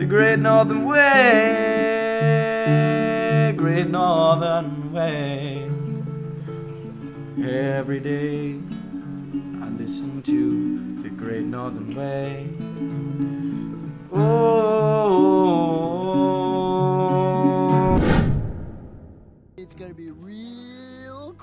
The Great Northern Way, Great Northern Way. Every day I listen to the Great Northern Way. Oh.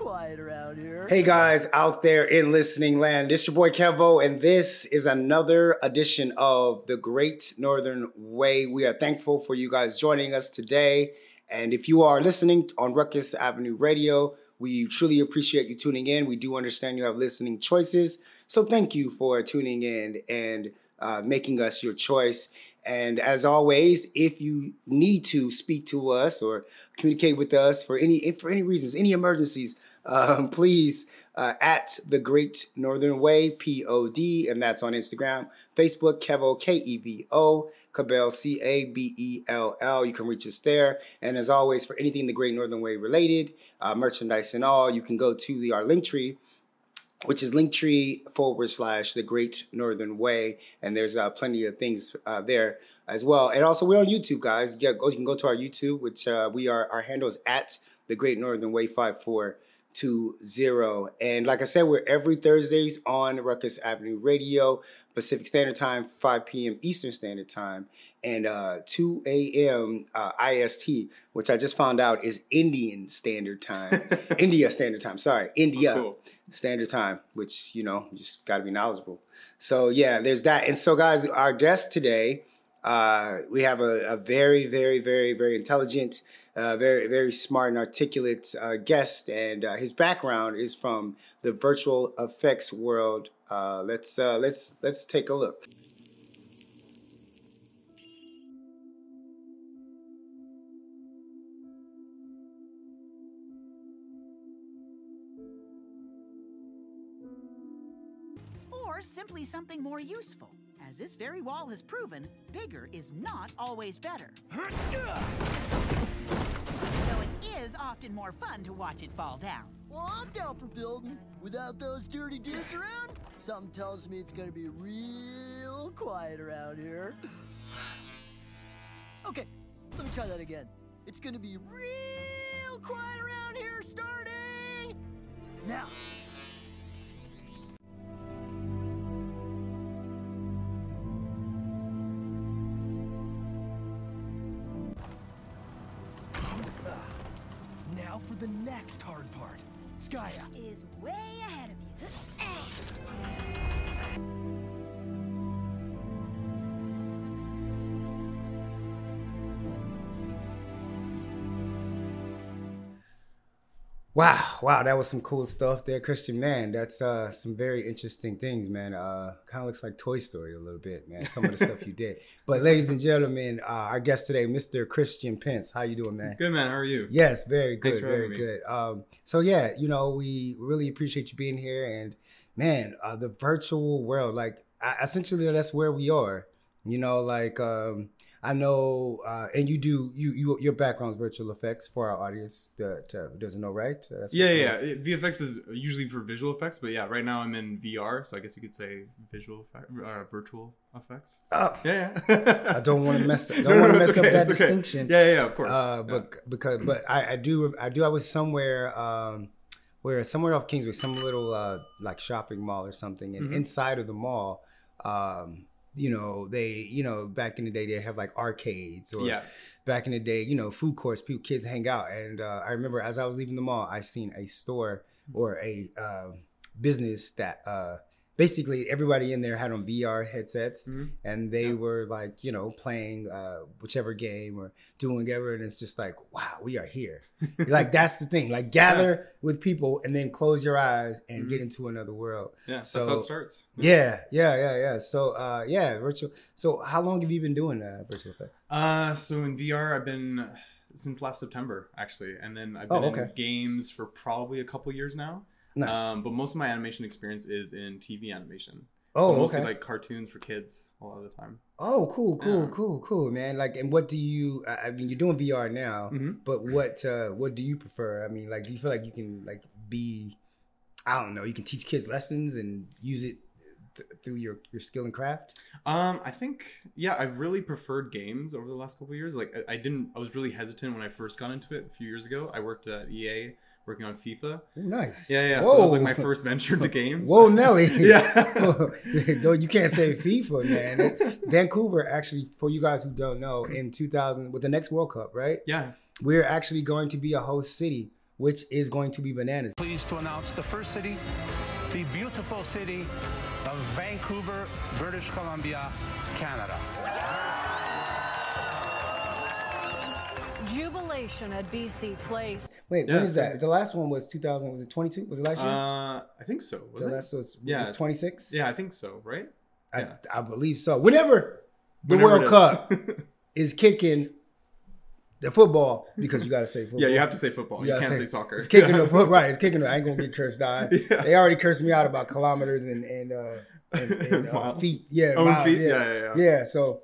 Quiet around here. Hey guys out there in listening land, this your boy Kevo, and this is another edition of the Great Northern Way. We are thankful for you guys joining us today. And if you are listening on Ruckus Avenue Radio, we truly appreciate you tuning in. We do understand you have listening choices. So thank you for tuning in and uh, making us your choice. And as always, if you need to speak to us or communicate with us for any for any reasons, any emergencies, um, please uh, at the Great Northern Way Pod, and that's on Instagram, Facebook, Kevo K E V O, Cabell C A B E L L. You can reach us there. And as always, for anything the Great Northern Way related, uh, merchandise and all, you can go to the our link tree which is linktree forward slash the great northern way and there's uh, plenty of things uh, there as well. And also we're on youtube guys. Yeah, go, you can go to our youtube which uh, we are our handle is at the great northern way 5420 and like i said we're every thursdays on ruckus avenue radio pacific standard time 5 p.m eastern standard time and uh, 2 a.m uh, ist which i just found out is indian standard time india standard time sorry india Oh, cool. standard time, which you know, you just got to be knowledgeable. So yeah, there's that. And so, guys, our guest today, uh, we have a, a very, very, very, very intelligent, uh, very, very smart and articulate uh, guest, and uh, his background is from the virtual effects world. Uh, let's let's let's take a look. Or simply something more useful. As this very wall has proven, bigger is not always better. Though it is often more fun to watch it fall down. Well, I'm down for building. Without those dirty dudes around, something tells me it's gonna be real quiet around here. Okay, let me try that again. It's gonna be real quiet around here starting now. Now next hard part. Skya, is way ahead of you. Wow, wow, that was some cool stuff there, Christian. Man, that's uh, some very interesting things, man. Uh, kind of looks like Toy Story a little bit, man. Some of the stuff you did. But, ladies and gentlemen, uh, our guest today, Mr. Christian Pencz. How you doing, man? Good man. How are you? Yes, very good, very good. Um, so yeah, you know, we really appreciate you being here, and man, uh, the virtual world, like I, essentially, that's where we are. You know, like um, I know, uh, and you do you you your background is virtual effects for our audience that uh, doesn't know, right? That's Yeah, yeah, It- VFX is usually for visual effects, but yeah, right now I'm in VR, so I guess you could say visual effect, uh, virtual effects. Oh, Yeah, yeah. I don't want to mess up. Don't want to no, mess it's up that okay. distinction. Yeah, yeah, yeah, of course. Uh, Yeah. but because but I, I do I do I was somewhere um where somewhere off Kingsway, some little uh like shopping mall or something, and Mm-hmm. inside of the mall, um, you know, they you know back in the day they have like arcades or Yeah. back in the day, you know, food courts, people kids hang out, and uh, I remember as I was leaving the mall, I seen a store or a uh, business that uh basically everybody in there had on VR headsets Mhm. and they Yeah. were like, you know, playing uh, whichever game or doing whatever. And it's just like, wow, we are here. like, that's the thing. Like, gather with people and then close your eyes and Mhm. get into another world. yeah, that's so- how it starts. Yeah, yeah, yeah, yeah. So, uh, yeah, virtual. So, how long have you been doing uh, virtual effects? Uh, so in VR, I've been since last September actually, and then I've Oh, been okay. in games for probably a couple years now. Nice. Um, but most of my animation experience is in TV animation. oh, so mostly okay. like cartoons for kids a lot of the time. oh, cool, cool, Yeah. cool, cool, man. Like, and what do you? I mean, you're doing VR now, Mhm. but what? uh What do you prefer? I mean, like, do you feel like you can like be? I don't know. You can teach kids lessons and use it th- through your your skill and craft? Um, I think yeah, I really preferred games over the last couple of years. Like I, I didn't, I was really hesitant when I first got into it a few years ago. I worked at EA working on FIFA. Ooh, nice. Yeah, yeah. So that was like my first venture into games. Whoa, Nelly. Yeah. Though you can't say FIFA, man. Vancouver, actually, for you guys who don't know, in 2000, with the next World Cup, right? Yeah. We're actually going to be a host city, which is going to be bananas. Pleased to announce the first city, the beautiful city of Vancouver, British Columbia, Canada. Jubilation at BC Place. Wait, Yeah, when is that? The last one was 2000. Was it 22? Was it last year? Uh, I think so. Was the it? last was, Yeah. was 26. Yeah, I think so. Right. I, yeah. I believe so. Whenever the Whenever World. Cup is kicking the football, because you got to say football. yeah, you have to say football. You, gotta can't say, soccer. It's kicking the foot right. It's kicking. The, I ain't gonna get cursed out. Yeah. They already cursed me out about kilometers and and uh, and, and uh, feet. Yeah, miles, feet? Yeah. Yeah, yeah, yeah. Yeah, So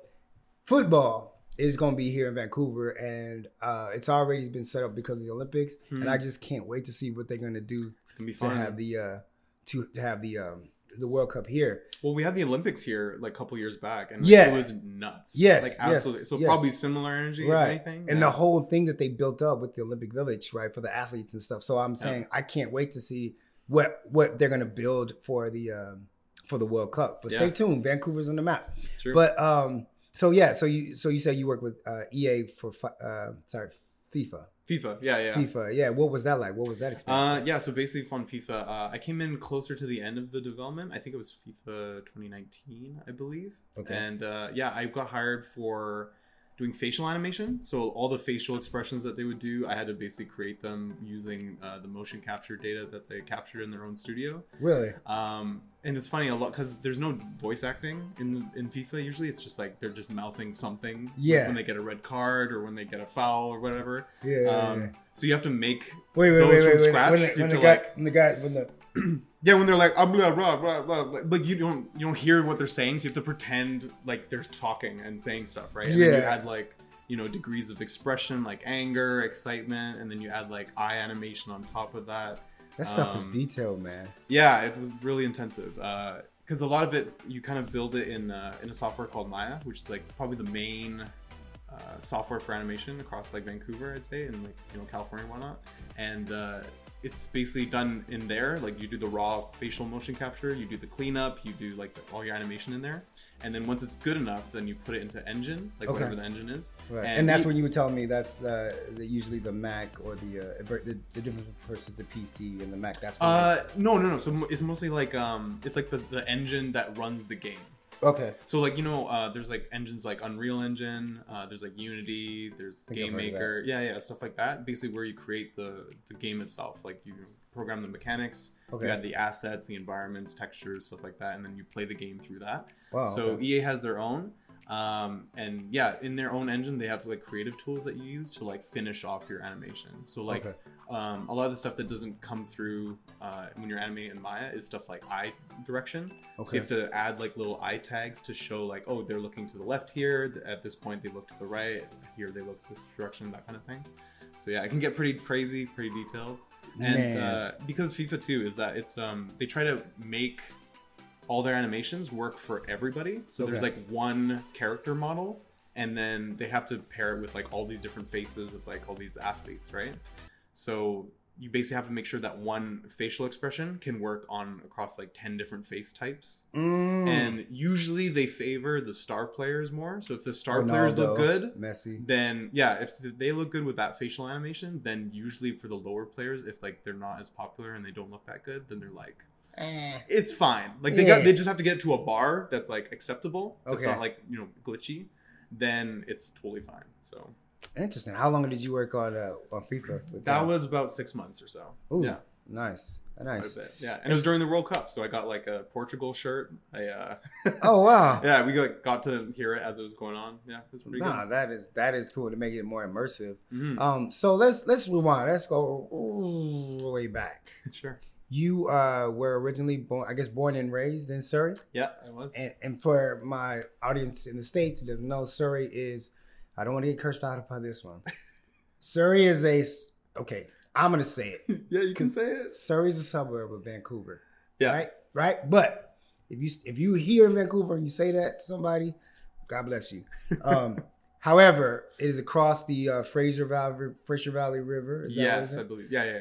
football is gonna be here in Vancouver, and uh, it's already been set up because of the Olympics, and I just can't wait to see what they're gonna do gonna be to have the uh, to to have the um, the World Cup here. Well, we had the Olympics here like a couple years back, and Yeah. it was nuts. Yes, like yes, absolutely. so yes. probably similar energy, right if anything. and yeah. the whole thing that they built up with the olympic village right for the athletes and stuff so i'm saying i can't wait to see what what they're gonna build for the um for the world cup but stay tuned vancouver's on the map True. but um so yeah so you so you said you work with uh ea for uh sorry fifa FIFA, yeah, yeah. fifa yeah what was that like what was that experience Uh, yeah, so basically on FIFA, uh, I came in closer to the end of the development. I think it was FIFA 2019, I believe. Okay. And uh, yeah, I got hired for doing facial animation. So all the facial expressions that they would do, I had to basically create them using uh, the motion capture data that they captured in their own studio. really Um, and it's funny a lot because there's no voice acting in in FIFA. Usually, it's just like they're just mouthing something. like Yeah. when they get a red card or when they get a foul or whatever. Yeah, yeah, Um, yeah. So you have to make wait wait those wait from wait, wait. scratch. when the, when the guy like- when the guy when the yeah, when they're like ah, blah blah blah blah, like, like you don't you don't hear what they're saying, so you have to pretend like they're talking and saying stuff, right? And then you Yeah. add like you know degrees of expression, like anger, excitement, and then you add like eye animation on top of that. that stuff is Um, detailed man Yeah, it was really intensive. Because a lot of it, you kind of build it in uh, in a software called Maya, which is like probably the main uh, software for animation across like Vancouver, I'd say, and like you know California and whatnot. And uh, it's basically done in there. Like you do the raw facial motion capture, you do the cleanup, you do like the, all your animation in there, and then once it's good enough, then you put it into Engine, like Okay. whatever the engine is. Right. And, that's e- when you were telling me that's uh, the, usually the Mac or the, uh, the the difference versus the PC and the Mac. That's Uh, no, no, no. So it's mostly like um, it's like the the engine that runs the game. Okay. So like you know, uh, there's like engines like Unreal Engine. Uh, there's like Unity. There's Game Maker. Yeah, yeah, stuff like that. Basically, where you create the the game itself. Like you program the mechanics. Okay. You add the assets, the environments, textures, stuff like that, and then you play the game through that. Wow, So okay. EA has their own. Um, and yeah, in their own engine, they have like creative tools that you use to like finish off your animation. So like Okay. Um, a lot of the stuff that doesn't come through uh, when you're animating in Maya is stuff like eye direction. Okay. So you have to add like little eye tags to show like, oh, they're looking to the left here. At this point, they look to the right. Here, they look this direction, that kind of thing. So yeah, it can get pretty crazy, pretty detailed. And uh, because FIFA 2 is that it's um they try to make all their animations work for everybody. So there's like one character model, and then they have to pair it with like all these different faces of like all these athletes, right? So you basically have to make sure that one facial expression can work on across like 10 different face types. Mm. And usually they favor the star players more. So if the star players look good, Messi. then yeah, if they look good with that facial animation, then usually for the lower players, if like they're not as popular and they don't look that good, then they're like, Eh. it's fine. Like they Yeah. got they just have to get to a bar that's like acceptable. That's Okay. not like you know glitchy. Then it's totally fine. So Interesting. How long did you work on uh, on FIFA? That them? was about six months or so. Ooh, Yeah, nice, nice. Yeah, and it was during the World Cup, so I got like a Portugal shirt. I uh, Oh wow. yeah, we got, got to hear it as it was going on. Yeah, it was pretty Nah, that is that is cool to make it more immersive. good. Um, so let's let's rewind. Let's go all the way back. Sure. You uh, were originally born, I guess, born and raised in Surrey. Yeah, I was. And, and for my audience in the states who doesn't know, Surrey is. I don't want to get cursed out by this one. Surrey is a okay. I'm gonna say it. yeah, you can say it. Surrey is a suburb of Vancouver. Yeah. Right. Right. But If you if you here in Vancouver and you say that to somebody, God bless you. Um, however, it is across the uh, Fraser Valley Fraser Valley River. Is that yes? I believe. Yeah, yeah, yeah.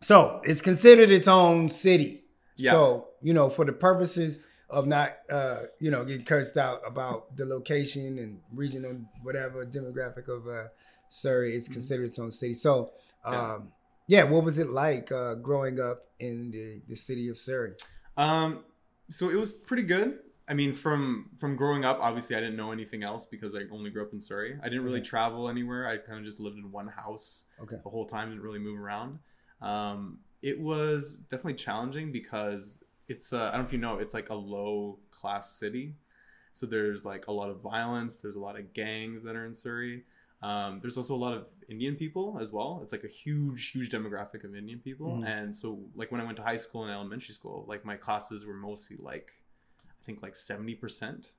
So it's considered its own city. Yeah. So you know, for the purposes of not, uh, you know, getting cursed out about the location and regional whatever demographic of uh, Surrey, it's considered its own city. So, Mm-hmm. Yeah. um, yeah, what was it like uh, growing up in the, the city of Surrey? Um, so it was pretty good. I mean, from from growing up, obviously I didn't know anything else because I only grew up in Surrey. I didn't really travel anywhere. I kind of just lived in one house Okay. the whole time. Didn't really move around. Um, it was definitely challenging because it's uh, I don't know if you know it's like a low class city, so there's like a lot of violence. There's a lot of gangs that are in Surrey. Um, there's also a lot of Indian people as well. It's like a huge, huge demographic of Indian people. Mhm. And so, like when I went to high school and elementary school, like my classes were mostly like, I think like seventy percent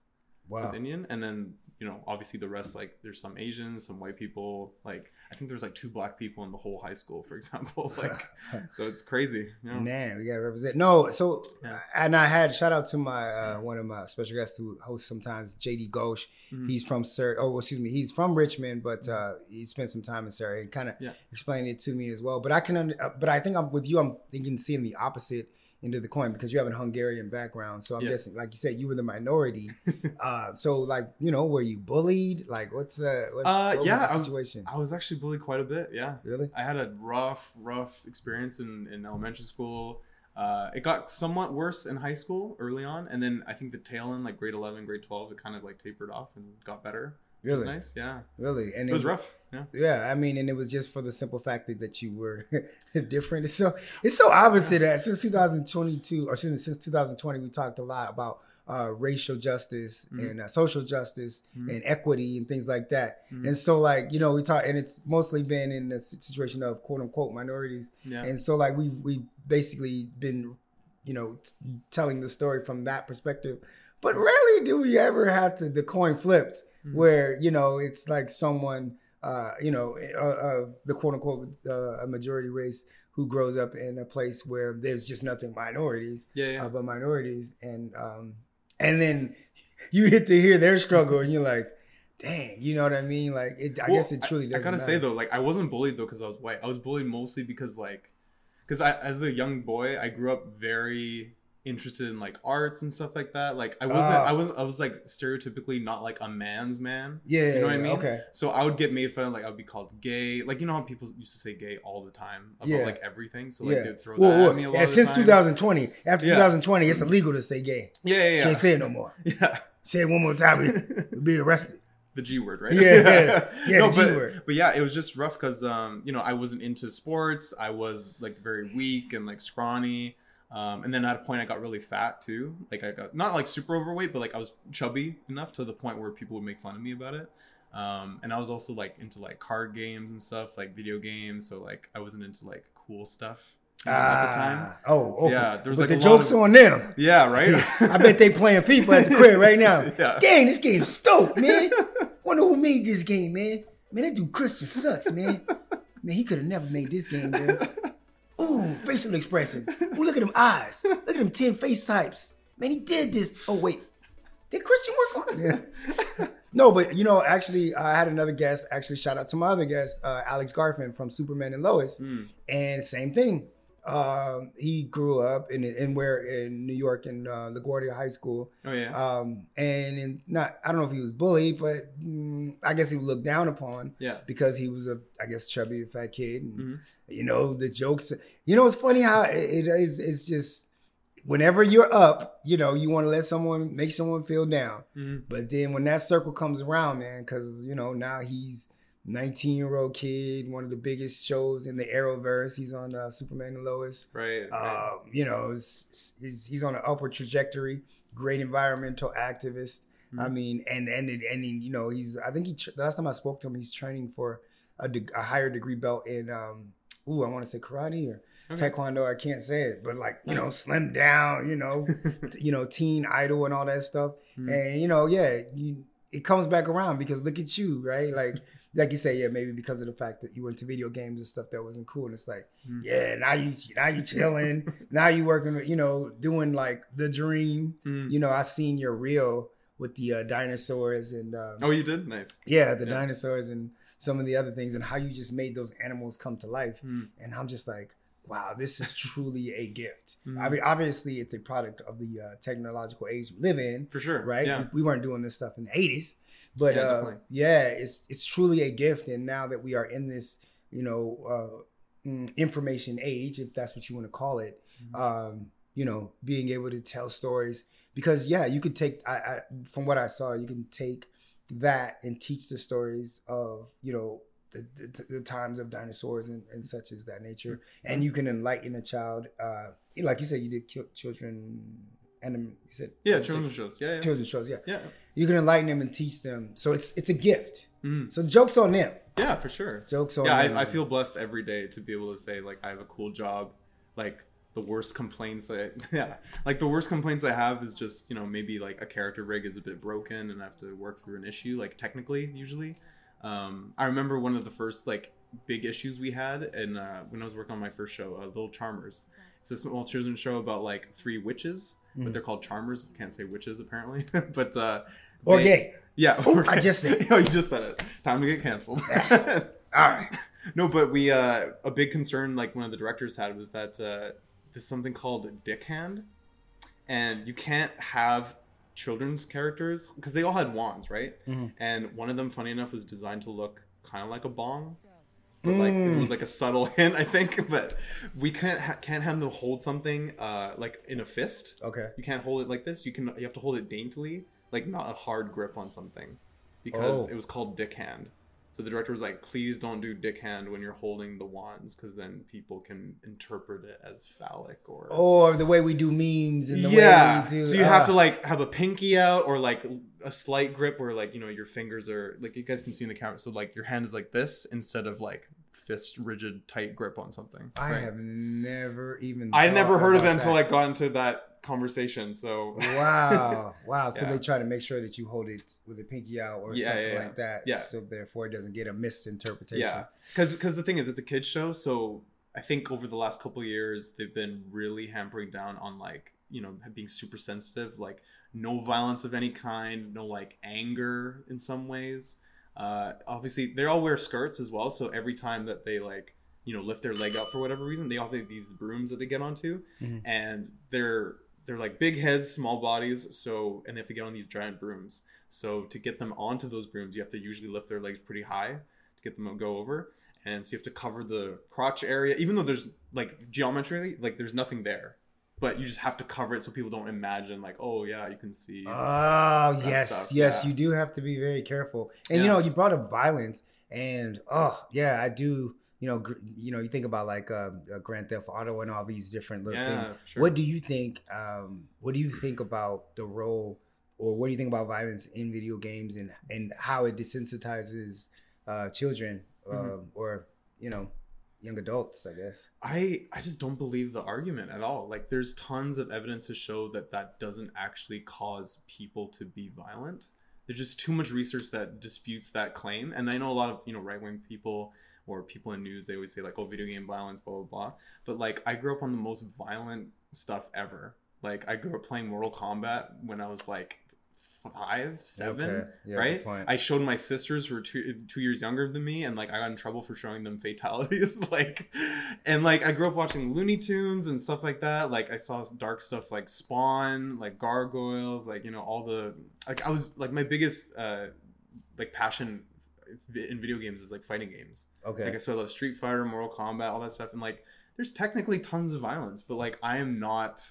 Wow. was Indian, and then you know obviously the rest like there's some Asians, some white people. Like I think there's like two black people in the whole high school, for example. like so it's crazy. You know? Man, we gotta represent. No, so Yeah. and I had shout out to my uh, one of my special guests who hosts sometimes, JD Ghosh. Mhm. He's from Surrey. Oh, excuse me, he's from Richmond, but uh, he spent some time in Surrey and kind of Yeah. explained it to me as well. But I can, under, uh, but I think I'm with you. I'm thinking seeing the opposite of the coin because you have a Hungarian background. So I'm Yeah. guessing, like you said, you were the minority. uh, so like you know, were you bullied? Like what's uh, what's, Uh, what yeah, I the was, situation? I was actually bullied quite a bit. Yeah, really? I had a rough, rough experience in, in elementary school. Uh, it got somewhat worse in high school early on, and then I think the tail end, like grade eleven, grade twelve, it kind of like tapered off and got better. Really? nice. Yeah, Really? And it was rough. Yeah. Yeah, I mean, and it was just for the simple fact that, that you were different. It's so it's so opposite that since 2022 or excuse me, since 2020, we talked a lot about uh, racial justice Mhm. and uh, social justice Mhm. and equity and things like that. Mhm. And so, like you know, we talk, and it's mostly been in the situation of quote unquote minorities. Yeah. And so, like we've we've basically been, you know, t- telling the story from that perspective. But rarely do we ever have to the coin flipped, Mhm. where you know it's like someone, uh, you know, uh, uh, the quote unquote uh, a majority race who grows up in a place where there's just nothing minorities yeah, yeah. uh, but minorities, and um, and then you get to hear their struggle, and you're like, dang, you know what I mean? Like, it, I Well, guess it truly I, does. I gotta say though, like I wasn't bullied though because I was white. I was bullied mostly because like, because I as a young boy, I grew up very interested in like arts and stuff like that. Like I wasn't, Ah. I was, I was like stereotypically not like a man's man. yeah, You know what I mean? Okay. So I would get made fun of, like I would be called gay. Like you know how people used to say gay all the time about Yeah. like everything. So like yeah. they'd throw Whoa, that whoa. at me a lot Yeah, since time. 2020, after Yeah. 2020, it's illegal to say gay. Yeah, yeah, yeah. Can't say it no more. yeah. Say it one more time, you'll be arrested. the G word, right? Yeah, yeah. Yeah, no, the G but, word. But yeah, it was just rough because um, you know, I wasn't into sports. I was like very weak and like scrawny. Um, and then at a point I got really fat too. Like I got not like super overweight, but like I was chubby enough to the point where people would make fun of me about it. Um, and I was also like into like card games and stuff, like video games. So like I wasn't into like cool stuff you know, at the time. Ah, Oh, oh. yeah, there was, like, the a lot joke's of- on them. Yeah, right. I bet they playing FIFA at the crib right now. Yeah. Dang, this game's stoked, man. Wonder who made this game, man. Man, that dude Christian sucks, man. Man, he could have never made this game, man. Ooh, facial expression. Ooh, look at them eyes. Look at them 10 face types. Man, he did this. Oh, wait. Did Christian work on it? Yeah. no, but you know, actually, I had another guest. Actually, shout out to my other guest, uh, Alex Garfin from Superman and Lois. Mm. And same thing. Um, he grew up in in where in New York in uh, LaGuardia High School. Oh yeah. Um, and in not I don't know if he was bullied, but mm, I guess he was looked down upon yeah. because he was a I guess chubby fat kid. And, Mhm. You know the jokes. You know it's funny how it, it is. It's just whenever you're up, you know you want to let someone make someone feel down. Mhm. But then when that circle comes around, man, because you know now he's 19 year old kid, one of the biggest shows in the Arrowverse. He's on uh, Superman and Lois. Right. right. Um, you know, it's, he's he's on an upward trajectory. Great environmental activist. I Mhm. mean, and and and you know, he's. I think he. The last time I spoke to him, he's training for a, deg- a higher degree belt in. um Ooh, I want to say karate or Okay. taekwondo. I can't say it, but like you know, slim down. You know, you know, teen idol and all that stuff. Mhm. And you know, yeah, you, it comes back around because look at you, right? Like like you say, yeah, maybe because of the fact that you went to video games and stuff that wasn't cool. And it's like, Mm. yeah, now you now you chilling, now you working, with, you know, doing like the dream. Mm. You know, I seen your reel with the uh, dinosaurs and um, Oh, you did? Nice. yeah, the Yeah. dinosaurs and some of the other things, and how you just made those animals come to life. Mm. And I'm just like, wow, this is truly a gift. Mm. I mean, obviously, it's a product of the uh, technological age we live in, For sure. right? Yeah. We, we weren't doing this stuff in the 80s, but Yeah, uh, yeah, it's it's truly a gift. And now that we are in this, you know, uh, mm, information age, if that's what you want to call it, Mm-hmm. um, you know, being able to tell stories because yeah, you could take. I, I from what I saw, you can take that and teach the stories of you know the, the, the times of dinosaurs and, and such as that nature and you can enlighten a child uh like you said you did children and you said Yeah, children's shows. Yeah, yeah. children's shows yeah Yeah. you can enlighten them and teach them so it's it's a gift Mhm. so the joke's on them Yeah, for sure. jokes on yeah, them I, I feel blessed every day to be able to say like I have a cool job. Like the worst complaints I yeah, like the worst complaints I have is just you know maybe like a character rig is a bit broken and I have to work through an issue. Like technically, usually, um, I remember one of the first like big issues we had and uh, when I was working on my first show, uh, Little Charmers. It's a small children's show about like three witches, Mm. but they're called charmers. Can't say witches apparently, but uh, or they- gay Yeah, Oh, or I just said it. oh, you just said it. Time to get canceled. all right No, but we uh a big concern like one of the directors had was that uh there's something called dick hand and you can't have children's characters because they all had wands, right? Mhm. And one of them funny enough was designed to look kind of like a bong. But like it Mm. was like a subtle hint, I think. But we can't ha- can't have them hold something uh, like in a fist. okay You can't hold it like this. You can you have to hold it daintily, like not a hard grip on something, because Oh. it was called dick hand. So the director was like, "Please don't do dick hand when you're holding the wands, because then people can interpret it as phallic or." or the way we do memes and the yeah. way we do so you have uh, to like have a pinky out or like a slight grip where like you know your fingers are like you guys can see in the camera. So like your hand is like this instead of like fist rigid tight grip on something. I right? have never even I never heard of it until. I got into that conversation. So Wow, wow. So Yeah. they try to make sure that you hold it with a pinky out or Yeah, something yeah, yeah. like that. Yeah. So therefore it doesn't get a misinterpretation. Yeah, because the thing is, it's a kids show, so I think over the last couple of years they've been really hampering down on like you know being super sensitive, like no violence of any kind, no like anger in some ways. Uh, obviously, they all wear skirts as well, so every time that they like you know lift their leg up for whatever reason, they all have these brooms that they get onto, Mhm. and they're they're like big heads, small bodies, so and they have to get on these giant brooms. So to get them onto those brooms, you have to usually lift their legs pretty high to get them to go over. And so you have to cover the crotch area, even though there's like geometrically, like there's nothing there, but you just have to cover it so people don't imagine like, oh yeah, you can see. Oh yes, stuff, yes. yeah. You do have to be very careful. And you know, you brought up violence, and oh yeah, I do. You know, gr- you know, you think about like uh, uh, Grand Theft Auto and all these different little Yeah, things. sure. What do you think? Um, what do you think about the role, or what do you think about violence in video games and and how it desensitizes uh, children Mm-hmm. um, or you know young adults? I guess. I I just don't believe the argument at all. Like there's tons of evidence to show that that doesn't actually cause people to be violent. There's just too much research that disputes that claim. And I know a lot of, you know, right-wing people or people in news they always say like oh video game violence blah blah blah. But like I grew up on the most violent stuff ever. Like I grew up playing Mortal Kombat when I was like five, seven, Okay. Yeah, right? I showed my sisters who were two, two years younger than me, and like I got in trouble for showing them fatalities. like, and like I grew up watching Looney Tunes and stuff like that. Like I saw dark stuff like Spawn, like Gargoyles, like you know all the like I was like my biggest uh like passion in video games is like fighting games. Okay. Like I so I love Street Fighter, Mortal Kombat, all that stuff, and like there's technically tons of violence, but like I am not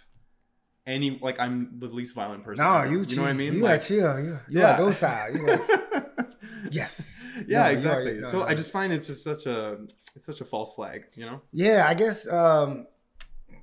any like I'm the least violent person. no, ever. you. you know what I mean? You like, are chill. You. You Yeah. are docile. You yes. yeah, No, you are- exactly. no, so no. I just find it's just such a it's such a false flag, you know? Yeah, I guess um,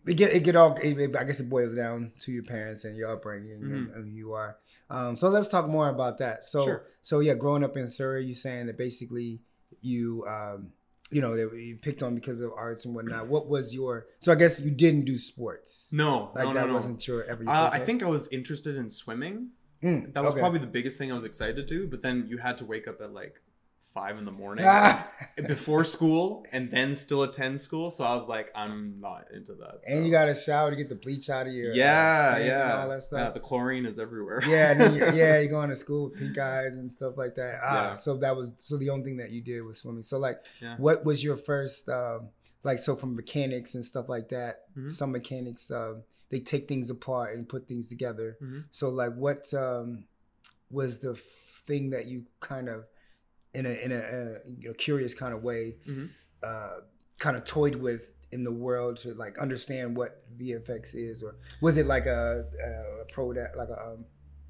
it get it get all. It, it- I guess it boils down to your parents and your upbringing and who you are. Um, so let's talk more about that. So Sure. so yeah, growing up in Surrey, you saying that basically you um, you know they, you picked on because of arts and whatnot. What was your? So I guess you didn't do sports. No, Like no, that no, wasn't your ever. your Uh, I think I was interested in swimming. Mm, That was okay. probably the biggest thing I was excited to do. But then you had to wake up at like five in the morning before school and then still attend school. So I was like, I'm not into that. and you got to shower to get the bleach out of your uh, yeah, skin yeah, and all that Yeah, stuff. the chlorine is everywhere. Yeah, and then you're, yeah, you're going to school with pink eyes and stuff like that. Ah, Yeah. so that was so the only thing that you did was swimming. So like, Yeah. what was your first um, like? So from mechanics and stuff like that, Mhm. some mechanics um, they take things apart and put things together. Mhm. So like, what um, was the thing that you kind of in a in a uh, you know, curious kind of way Mhm. uh, kind of toyed with in the world to like understand what VFX is, or was it like a, a pro that like a um,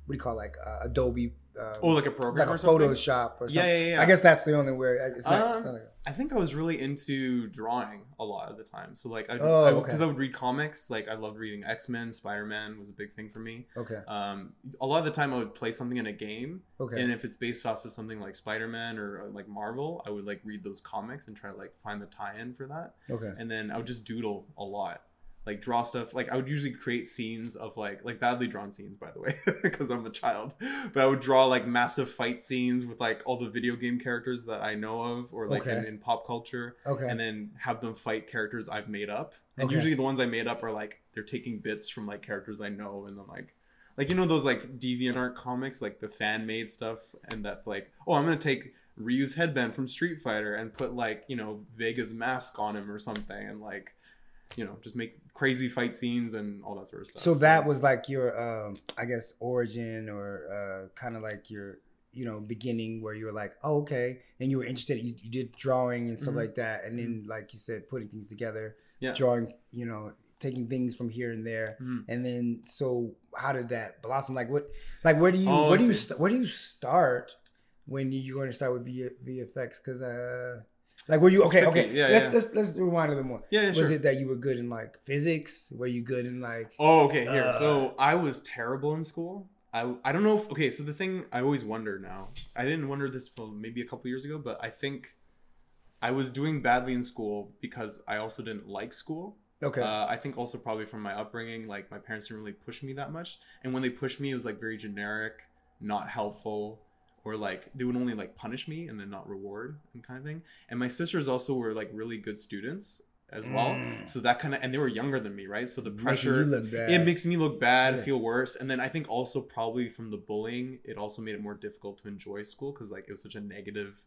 what do you call it, like uh, Adobe? Um, Oh, like a program like or a something? Photoshop or something. Yeah, yeah, yeah. I guess that's the only word. It's not, it's Um, not like, I think I was really into drawing a lot of the time. So like, I, Oh, I, okay. because I would read comics. Like I loved reading X Men, Spider Man was a big thing for me. okay, Um, a lot of the time I would play something in a game, okay, and if it's based off of something like Spider Man or uh, like Marvel, I would like read those comics and try to like find the tie-in for that. okay. And then I would just doodle a lot, like draw stuff. Like I would usually create scenes of like like badly drawn scenes, by the way, because I'm a child. But I would draw like massive fight scenes with like all the video game characters that I know of, or like in, Okay. in pop culture Okay. and then have them fight characters I've made up. And Okay. usually the ones I made up are like they're taking bits from like characters I know, and then like like you know those like DeviantArt comics, like the fan made stuff, and that like oh I'm gonna take Ryu's headband from Street Fighter and put like you know Vega's mask on him or something, and like you know just make crazy fight scenes and all that sort of stuff. So that was like your, um, I guess, origin or uh, kind of like your, you know, beginning where you were like, oh, okay, and you were interested. You, you did drawing and stuff Mhm. like that, and then like you said, putting things together, Yeah. drawing, you know, taking things from here and there, Mhm. and then so how did that blossom? Like what, like where do you, Oh, where do you, st- where do you start when you, you're going to start with v- VFX? Because uh. Like were you okay? Okay, Yeah, let's, yeah. let's let's rewind a little bit more. Yeah, yeah, was sure. it that you were good in like physics? Were you good in like Oh, okay. Here, Uh, so I was terrible in school. I I don't know if okay. So the thing I always wonder now. I didn't wonder this well, maybe a couple years ago, but I think I was doing badly in school because I also didn't like school. okay? Uh, I think also probably from my upbringing, like my parents didn't really push me that much, and when they pushed me, it was like very generic, not helpful, or like they would only like punish me and then not reward and kind of thing. And my sisters also were like really good students as well, Mm. so that kind of and they were younger than me, right? So the pressure you look bad. it makes me look bad, Yeah. feel worse, and then I think also probably from the bullying, it also made it more difficult to enjoy school because like it was such a negative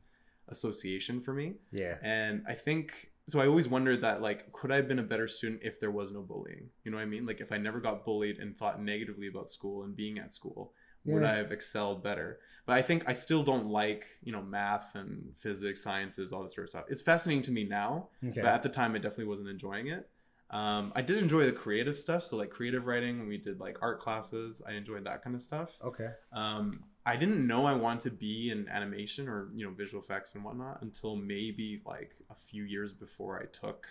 association for me. yeah. And I think so. I always wondered that, like, could I have been a better student if there was no bullying? You know what I mean? Like, if I never got bullied and thought negatively about school and being at school, would I have excelled better? But I think I still don't like, you know, math and physics, sciences, all that sort of stuff. It's fascinating to me now, Okay. but at the time, I definitely wasn't enjoying it. Um, I did enjoy the creative stuff. So, like, creative writing, we did like art classes, I enjoyed that kind of stuff okay. um, I didn't know I wanted to be in animation or you know visual effects and whatnot until maybe like a few years before I took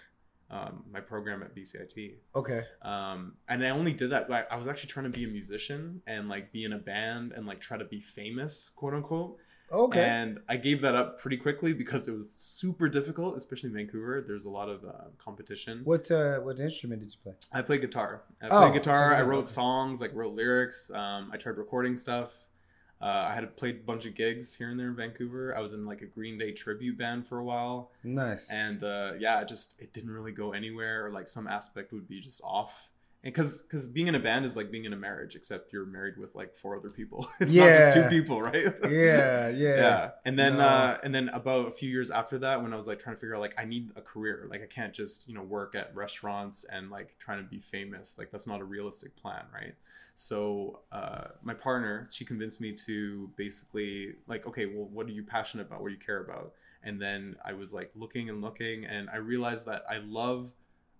um, my program at BCIT. Okay. Um, and I only did that. Like, I was actually trying to be a musician and like be in a band and like try to be famous, quote unquote. Okay. And I gave that up pretty quickly because it was super difficult, especially in Vancouver. There's a lot of uh, competition. what uh what instrument did you play? I played guitar. I Oh, play guitar. I wrote songs, like wrote lyrics. Um, I tried recording stuff. Uh, I had played a bunch of gigs here and there in Vancouver. I was in like a Green Day tribute band for a while, Nice. and uh, yeah, it just it didn't really go anywhere, or like some aspect would be just off. And because because being in a band is like being in a marriage, except you're married with like four other people. It's not just two people, right? yeah, yeah. yeah and then No. uh and then about a few years after that when i was like trying to figure out like i need a career like i can't just you know work at restaurants and like trying to be famous like that's not a realistic plan right so uh my partner she convinced me to basically like okay well what are you passionate about what do you care about and then i was like looking and looking and i realized that i love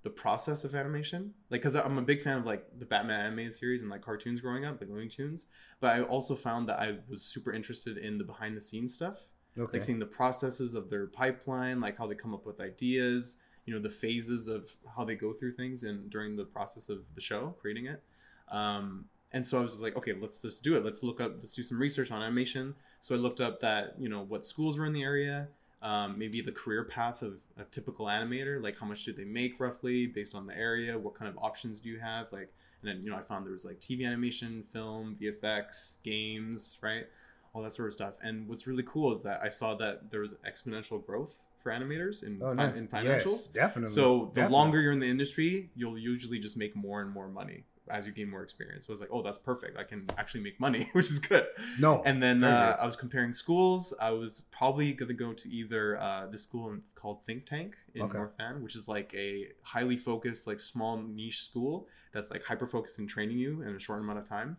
the process of animation like because i'm a big fan of like the batman animated series and like cartoons growing up like looney tunes but I also found that I was super interested in the behind the scenes stuff, Okay. like seeing the processes of their pipeline, like how they come up with ideas, you know, the phases of how they go through things and during the process of the show, creating it. Um, and so I was just like, okay, let's just do it. Let's look up, let's do some research on animation. So I looked up that, you know, what schools were in the area, um, maybe the career path of a typical animator, like how much do they make roughly based on the area, what kind of options do you have, like and then you know I found there was like TV animation, film, VFX, games, right? all that sort of stuff. And what's really cool is that I saw that there was exponential growth for animators in, Oh, nice. in financials. Yes, definitely. So the Definitely. longer you're in the industry, you'll usually just make more and more money as you gain more experience. So I was like, oh, that's perfect. I can actually make money, which is good. No, And then uh. I was comparing schools. I was probably going to go to either uh, this school called Think Tank in Okay. North Van, which is like a highly focused, like small niche school that's like hyper focused in training you in a short amount of time.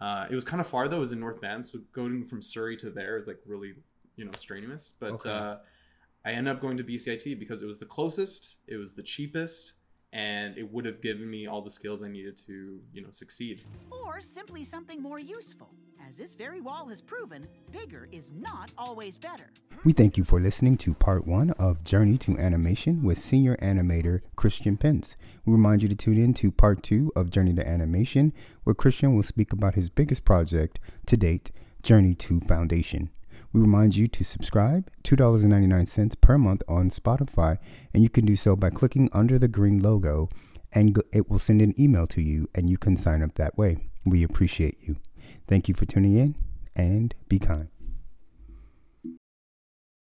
Uh, it was kind of far though. It was in North Van, so going from Surrey to there is like really, you know, strenuous. But Okay. uh, I ended up going to BCIT because it was the closest, it was the cheapest, and it would have given me all the skills I needed to, you know, succeed. Or simply something more useful. As this very wall has proven, bigger is not always better. We thank you for listening to part one of Journey to Animation with senior animator Christian Pencz. We remind you to tune in to part two of Journey to Animation, where Christian will speak about his biggest project to date, Journey to Foundation. We remind you to subscribe, $2.99 per month on Spotify, and you can do so by clicking under the green logo, and it will send an email to you, and you can sign up that way. We appreciate you. Thank you for tuning in, and be kind.